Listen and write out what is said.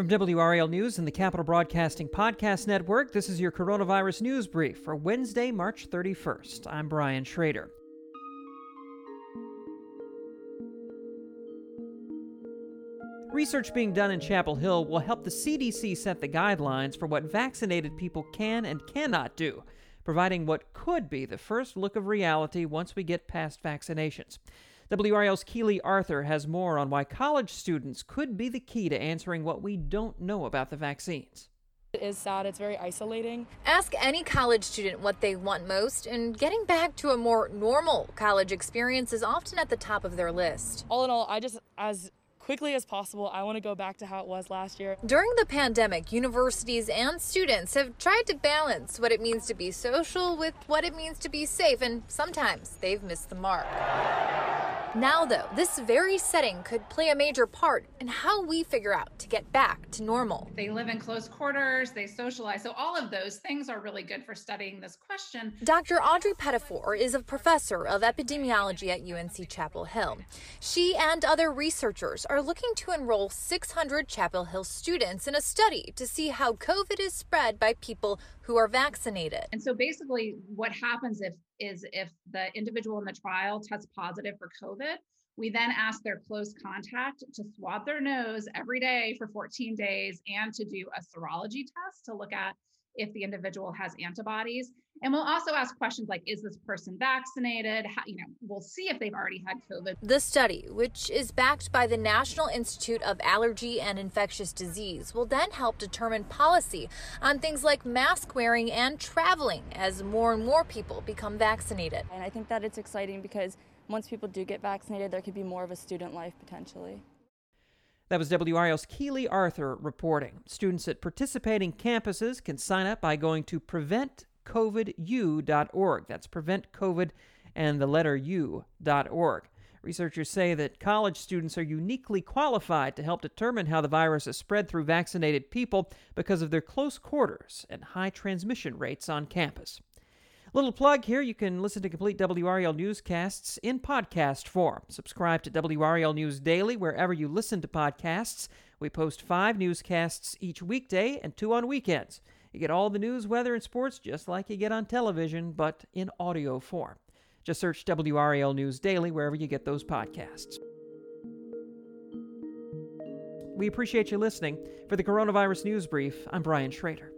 From WRAL News and the Capital Broadcasting Podcast Network, this is your coronavirus news brief for Wednesday, March 31st. I'm Brian Shrader. Research being done in Chapel Hill will help the CDC set the guidelines for what vaccinated people can and cannot do, providing what could be the first look of reality once we get past vaccinations. WRAL's Keeley Arthur has more on why college students could be the key to answering what we don't know about the vaccines. It is sad. It's very isolating. Ask any college student what they want most, and getting back to a more normal college experience is often at the top of their list. All in all, I just, as quickly as possible, I want to go back to how it was last year. During the pandemic, universities and students have tried to balance what it means to be social with what it means to be safe, and sometimes they've missed the mark. Now, though, this very setting could play a major part in how we figure out to get back to normal. They live in close quarters, they socialize. So, all of those things are really good for studying this question. Dr. Audrey Pettifor is a professor of epidemiology at UNC Chapel Hill. She and other researchers are looking to enroll 600 Chapel Hill students in a study to see how COVID is spread by people who are vaccinated. And so, basically, what happens if is if the individual in the trial tests positive for COVID, we then ask their close contact to swab their nose every day for 14 days and to do a serology test to look at if the individual has antibodies. And we'll also ask questions like, is this person vaccinated? How, you know, we'll see if they've already had COVID. The study, which is backed by the National Institute of Allergy and Infectious Disease, will then help determine policy on things like mask wearing and traveling as more and more people become vaccinated. And I think that it's exciting because once people do get vaccinated, there could be more of a student life potentially. That was WRAL's Keeley Arthur reporting. Students at participating campuses can sign up by going to preventcovidu.org. That's preventcovid and the letter u.org. Researchers say that college students are uniquely qualified to help determine how the virus is spread through vaccinated people because of their close quarters and high transmission rates on campus. Little plug here you can listen to complete WRAL newscasts in podcast form. Subscribe to WRAL News Daily wherever you listen to podcasts. We post five newscasts each weekday and two on weekends. You get all the news, weather, and sports just like you get on television, but in audio form. Just search WRAL News Daily wherever you get those podcasts. We appreciate you listening. For the Coronavirus News Brief, I'm Brian Shrader.